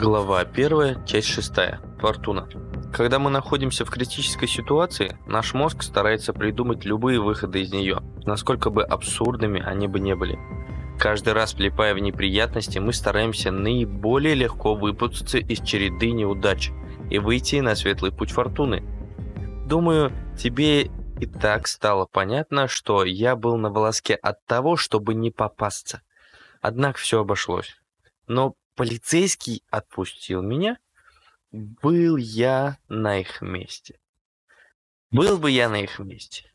Глава 1, часть 6. Фортуна. Когда мы находимся в критической ситуации, наш мозг старается придумать любые выходы из нее, насколько бы абсурдными они бы не были. Каждый раз, влипая в неприятности, мы стараемся наиболее легко выпутаться из череды неудач и выйти на светлый путь фортуны. Думаю, тебе и так стало понятно, что я был на волоске от того, чтобы не попасться. Однако все обошлось. Но полицейский отпустил меня, был я на их месте. Был бы я на их месте.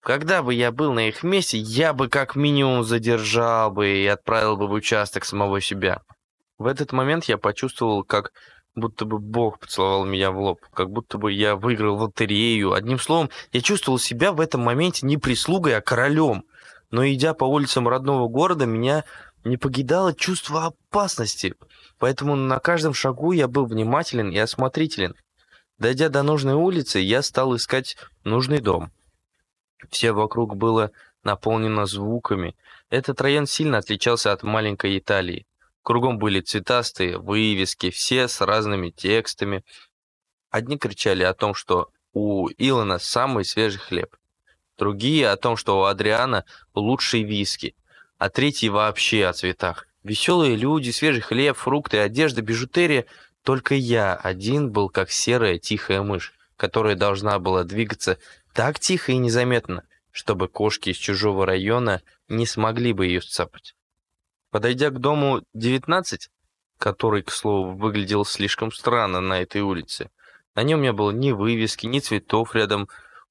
Когда бы я был на их месте, я бы как минимум задержал бы и отправил бы в участок самого себя. В этот момент я почувствовал, как будто бы Бог поцеловал меня в лоб, как будто бы я выиграл лотерею. Одним словом, я чувствовал себя в этом моменте не прислугой, а королем. Но идя по улицам родного города, меня не покидало чувство опасности, поэтому на каждом шагу я был внимателен и осмотрителен. Дойдя до нужной улицы, я стал искать нужный дом. Все вокруг было наполнено звуками. Этот район сильно отличался от маленькой Италии. Кругом были цветастые вывески, все с разными текстами. Одни кричали о том, что у Илона самый свежий хлеб. Другие о том, что у Адриана лучшие виски – а третий вообще о цветах. Веселые люди, свежий хлеб, фрукты, одежда, бижутерия. Только я один был как серая тихая мышь, которая должна была двигаться так тихо и незаметно, чтобы кошки из чужого района не смогли бы ее сцапать. Подойдя к дому 19, который, к слову, выглядел слишком странно на этой улице, на нем не было ни вывески, ни цветов рядом.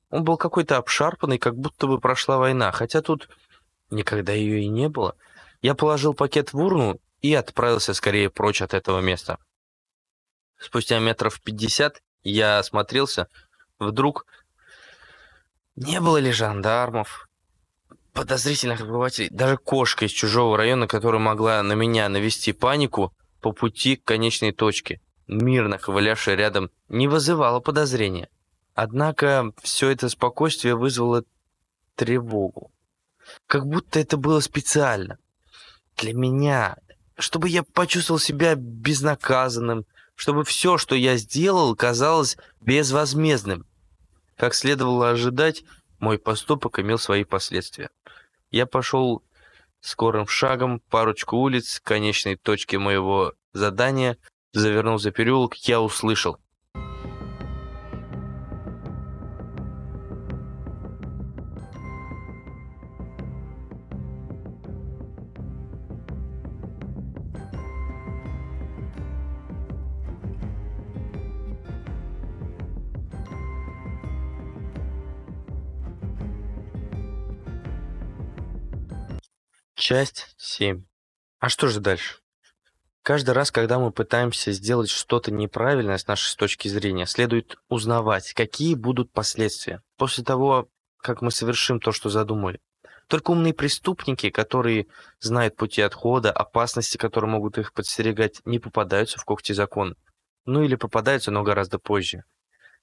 Он был какой-то обшарпанный, как будто бы прошла война, хотя тут Никогда ее и не было. Я положил пакет в урну и отправился скорее прочь от этого места. Спустя метров пятьдесят я осмотрелся. Вдруг не было ли жандармов, подозрительных обывателей, даже кошка из чужого района, которая могла на меня навести панику по пути к конечной точке, мирно ковылявшая рядом, не вызывала подозрения. Однако все это спокойствие вызвало тревогу. Как будто это было специально. Для меня. Чтобы я почувствовал себя безнаказанным. Чтобы все, что я сделал, казалось безвозмездным. Как следовало ожидать, мой поступок имел свои последствия. Я пошел скорым шагом парочку улиц конечной точке моего задания, завернул за переулок, я услышал. Часть 7. А что же дальше? Каждый раз, когда мы пытаемся сделать что-то неправильное с нашей точки зрения, следует узнавать, какие будут последствия после того, как мы совершим то, что задумали. Только умные преступники, которые знают пути отхода, опасности, которые могут их подстерегать, не попадаются в когти закона. Ну или попадаются, но гораздо позже.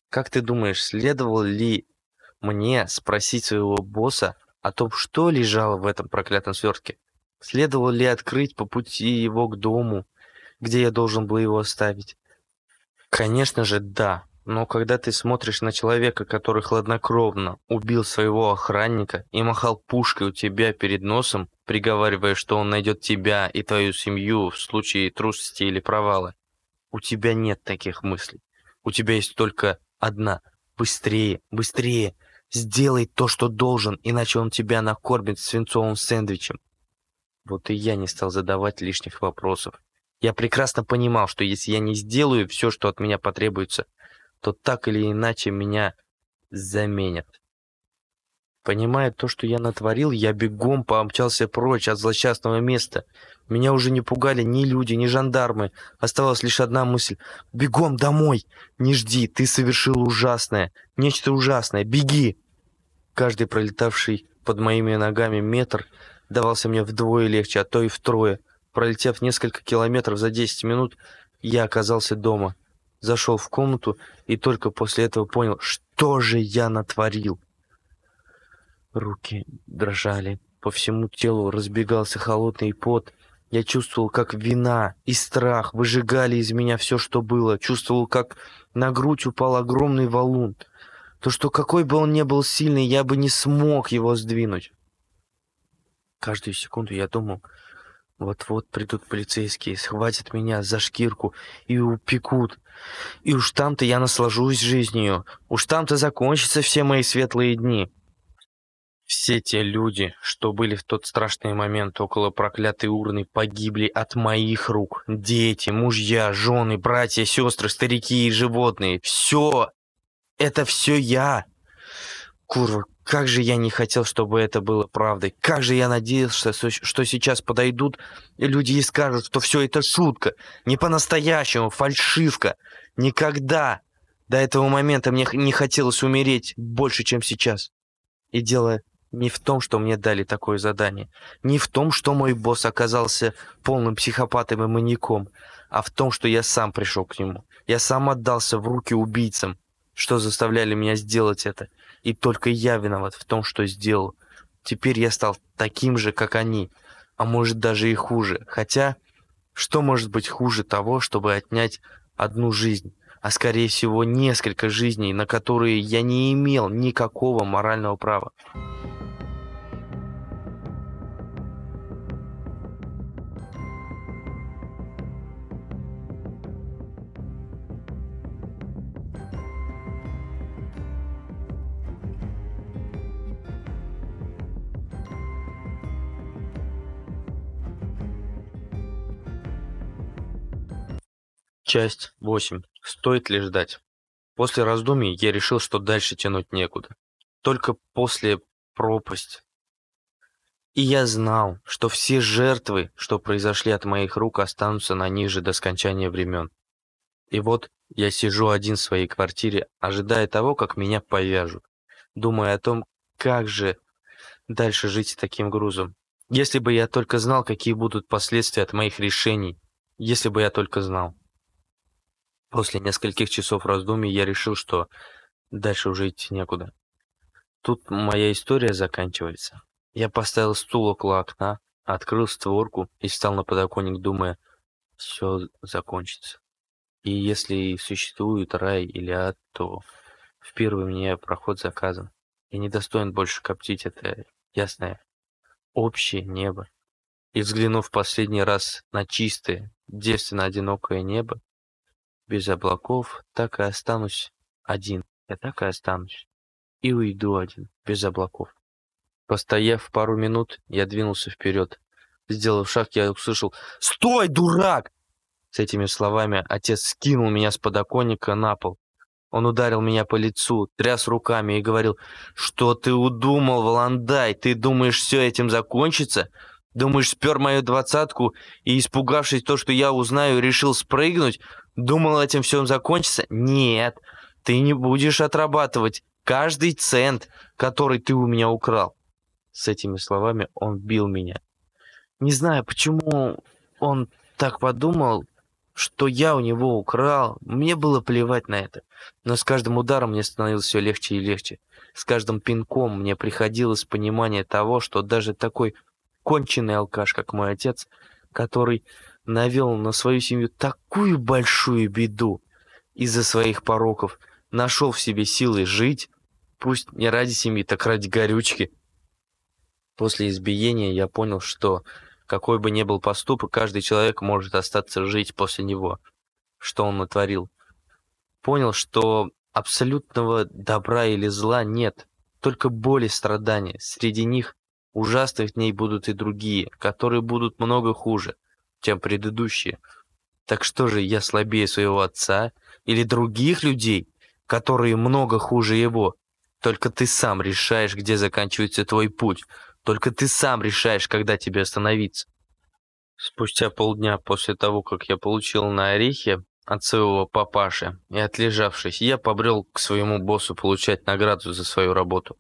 Как ты думаешь, следовало ли мне спросить своего босса о том, что лежало в этом проклятом свертке. Следовало ли открыть по пути его к дому, где я должен был его оставить? Конечно же, да. Но когда ты смотришь на человека, который хладнокровно убил своего охранника и махал пушкой у тебя перед носом, приговаривая, что он найдет тебя и твою семью в случае трусости или провала, у тебя нет таких мыслей. У тебя есть только одна. Быстрее, быстрее, Сделай то, что должен, иначе он тебя накормит свинцовым сэндвичем. Вот и я не стал задавать лишних вопросов. Я прекрасно понимал, что если я не сделаю все, что от меня потребуется, то так или иначе меня заменят. Понимая то, что я натворил, я бегом помчался прочь от злосчастного места. Меня уже не пугали ни люди, ни жандармы. Оставалась лишь одна мысль. «Бегом домой! Не жди, ты совершил ужасное! Нечто ужасное! Беги!» Каждый пролетавший под моими ногами метр давался мне вдвое легче, а то и втрое. Пролетев несколько километров за 10 минут, я оказался дома. Зашел в комнату и только после этого понял, что же я натворил. Руки дрожали, по всему телу разбегался холодный пот. Я чувствовал, как вина и страх выжигали из меня все, что было. Чувствовал, как на грудь упал огромный валун. То, что какой бы он ни был сильный, я бы не смог его сдвинуть. Каждую секунду я думал, вот-вот придут полицейские, схватят меня за шкирку и упекут. И уж там-то я наслажусь жизнью. Уж там-то закончатся все мои светлые дни. Все те люди, что были в тот страшный момент около проклятой урны, погибли от моих рук. Дети, мужья, жены, братья, сестры, старики и животные. Все. Это все я. Курва, как же я не хотел, чтобы это было правдой. Как же я надеялся, что сейчас подойдут люди и скажут, что все это шутка. Не по-настоящему, фальшивка. Никогда до этого момента мне не хотелось умереть больше, чем сейчас. И дело не в том, что мне дали такое задание. Не в том, что мой босс оказался полным психопатом и маньяком. А в том, что я сам пришел к нему. Я сам отдался в руки убийцам, что заставляли меня сделать это. И только я виноват в том, что сделал. Теперь я стал таким же, как они, а может даже и хуже. Хотя, что может быть хуже того, чтобы отнять одну жизнь, а скорее всего несколько жизней, на которые я не имел никакого морального права. Часть 8. Стоит ли ждать? После раздумий я решил, что дальше тянуть некуда. Только после пропасть. И я знал, что все жертвы, что произошли от моих рук, останутся на них же до скончания времен. И вот я сижу один в своей квартире, ожидая того, как меня повяжут, думая о том, как же дальше жить с таким грузом. Если бы я только знал, какие будут последствия от моих решений, если бы я только знал. После нескольких часов раздумий я решил, что дальше уже идти некуда. Тут моя история заканчивается. Я поставил стул около окна, открыл створку и встал на подоконник, думая, все закончится. И если существует рай или ад, то в первый мне проход заказан. Я не достоин больше коптить это ясное общее небо. И взглянув последний раз на чистое, девственно одинокое небо, без облаков, так и останусь один. Я так и останусь. И уйду один, без облаков. Постояв пару минут, я двинулся вперед. Сделав шаг, я услышал «Стой, дурак!» С этими словами отец скинул меня с подоконника на пол. Он ударил меня по лицу, тряс руками и говорил, «Что ты удумал, Валандай? Ты думаешь, все этим закончится? Думаешь, спер мою двадцатку и, испугавшись то, что я узнаю, решил спрыгнуть? Думал, этим все закончится? Нет, ты не будешь отрабатывать каждый цент, который ты у меня украл. С этими словами он бил меня. Не знаю, почему он так подумал, что я у него украл. Мне было плевать на это. Но с каждым ударом мне становилось все легче и легче. С каждым пинком мне приходилось понимание того, что даже такой конченый алкаш, как мой отец, который навел на свою семью такую большую беду из-за своих пороков, нашел в себе силы жить, пусть не ради семьи, так ради горючки. После избиения я понял, что какой бы ни был поступок, каждый человек может остаться жить после него, что он натворил. Понял, что абсолютного добра или зла нет, только боль и страдания. Среди них ужасных дней будут и другие, которые будут много хуже чем предыдущие. Так что же, я слабее своего отца или других людей, которые много хуже его? Только ты сам решаешь, где заканчивается твой путь. Только ты сам решаешь, когда тебе остановиться. Спустя полдня после того, как я получил на орехи от своего папаши и отлежавшись, я побрел к своему боссу получать награду за свою работу.